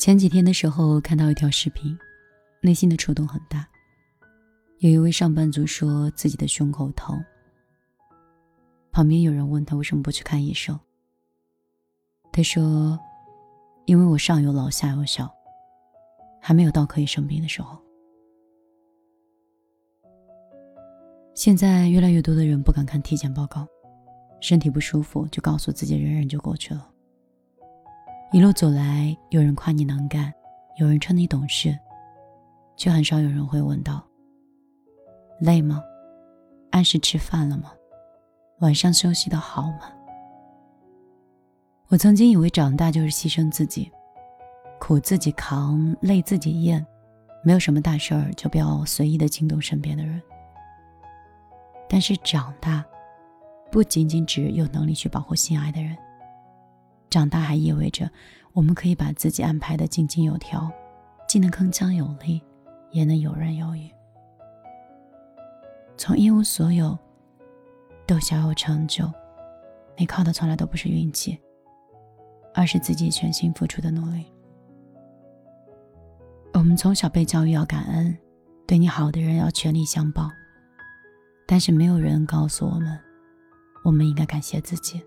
前几天的时候看到一条视频，内心的触动很大。有一位上班族说自己的胸口疼，旁边有人问他为什么不去看医生。他说：“因为我上有老下有小，还没有到可以生病的时候。”现在越来越多的人不敢看体检报告，身体不舒服就告诉自己忍忍就过去了。一路走来，有人夸你能干，有人称你懂事，却很少有人会问到：“累吗？按时吃饭了吗？晚上休息的好吗？”我曾经以为长大就是牺牲自己，苦自己扛，累自己咽，没有什么大事儿就不要随意的惊动身边的人。但是长大，不仅仅只有能力去保护心爱的人。长大还意味着，我们可以把自己安排的井井有条，既能铿锵有力，也能游刃有余。从一无所有，到小有成就，你靠的从来都不是运气，而是自己全心付出的努力。我们从小被教育要感恩，对你好的人要全力相报。但是没有人告诉我们，我们应该感谢自己。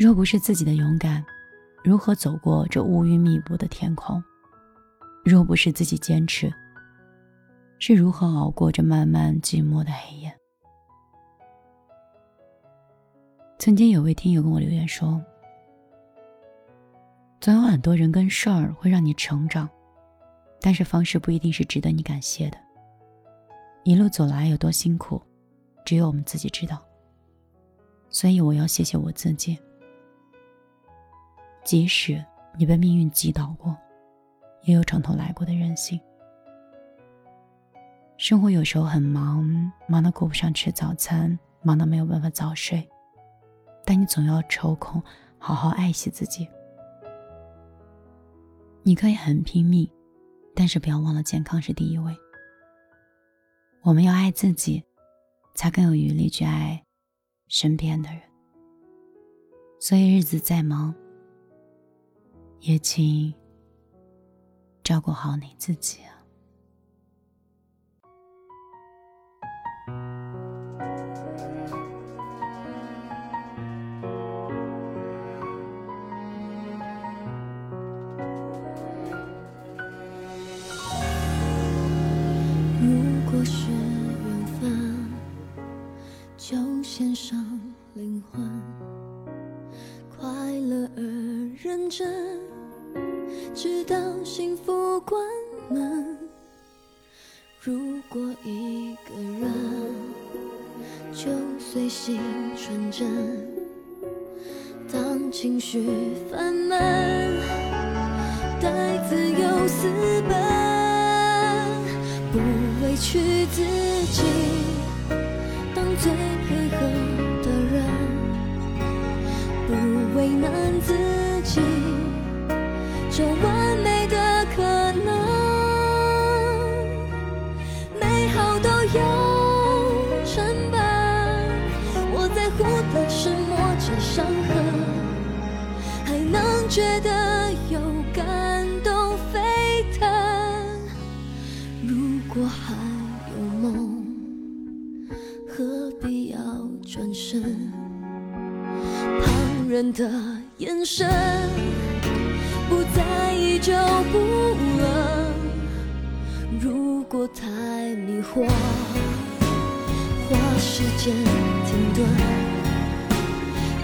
若不是自己的勇敢，如何走过这乌云密布的天空？若不是自己坚持，是如何熬过这漫漫寂寞的黑夜？曾经有位听友跟我留言说：“总有很多人跟事儿会让你成长，但是方式不一定是值得你感谢的。”一路走来有多辛苦，只有我们自己知道。所以我要谢谢我自己。即使你被命运击倒过，也有从头来过的韧性。生活有时候很忙，忙到顾不上吃早餐，忙到没有办法早睡，但你总要抽空好好爱惜自己。你可以很拼命，但是不要忘了健康是第一位。我们要爱自己，才更有余力去爱身边的人。所以日子再忙，也请照顾好你自己啊。如果是缘分就献上灵魂。认真，直到幸福关门。如果一个人，就随心纯真。当情绪烦闷，带自由私奔，不委屈自己，当最配合的人，不。为难自，己这完美的可能，美好都有成本。我在乎的是磨着伤痕，还能觉得有感动沸腾。如果还有梦，何必要转身？旁人的眼神，不在意就不冷。如果太迷惑，花时间停顿，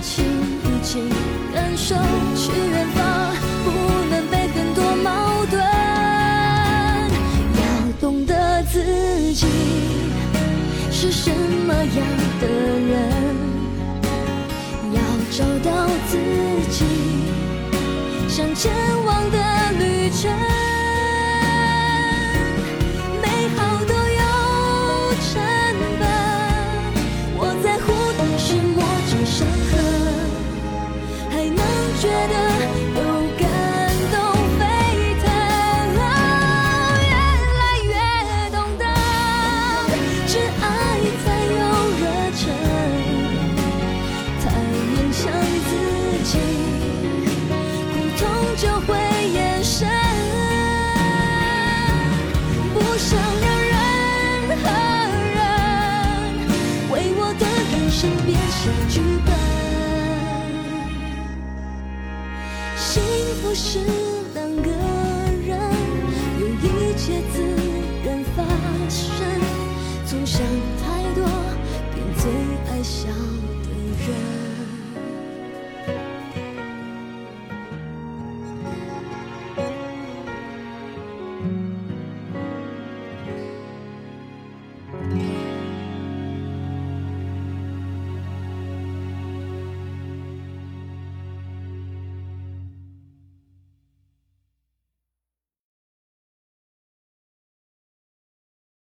请一起感受去远方，不能被很多矛盾。要懂得自己是什么样的人。找到自己想前往的旅情。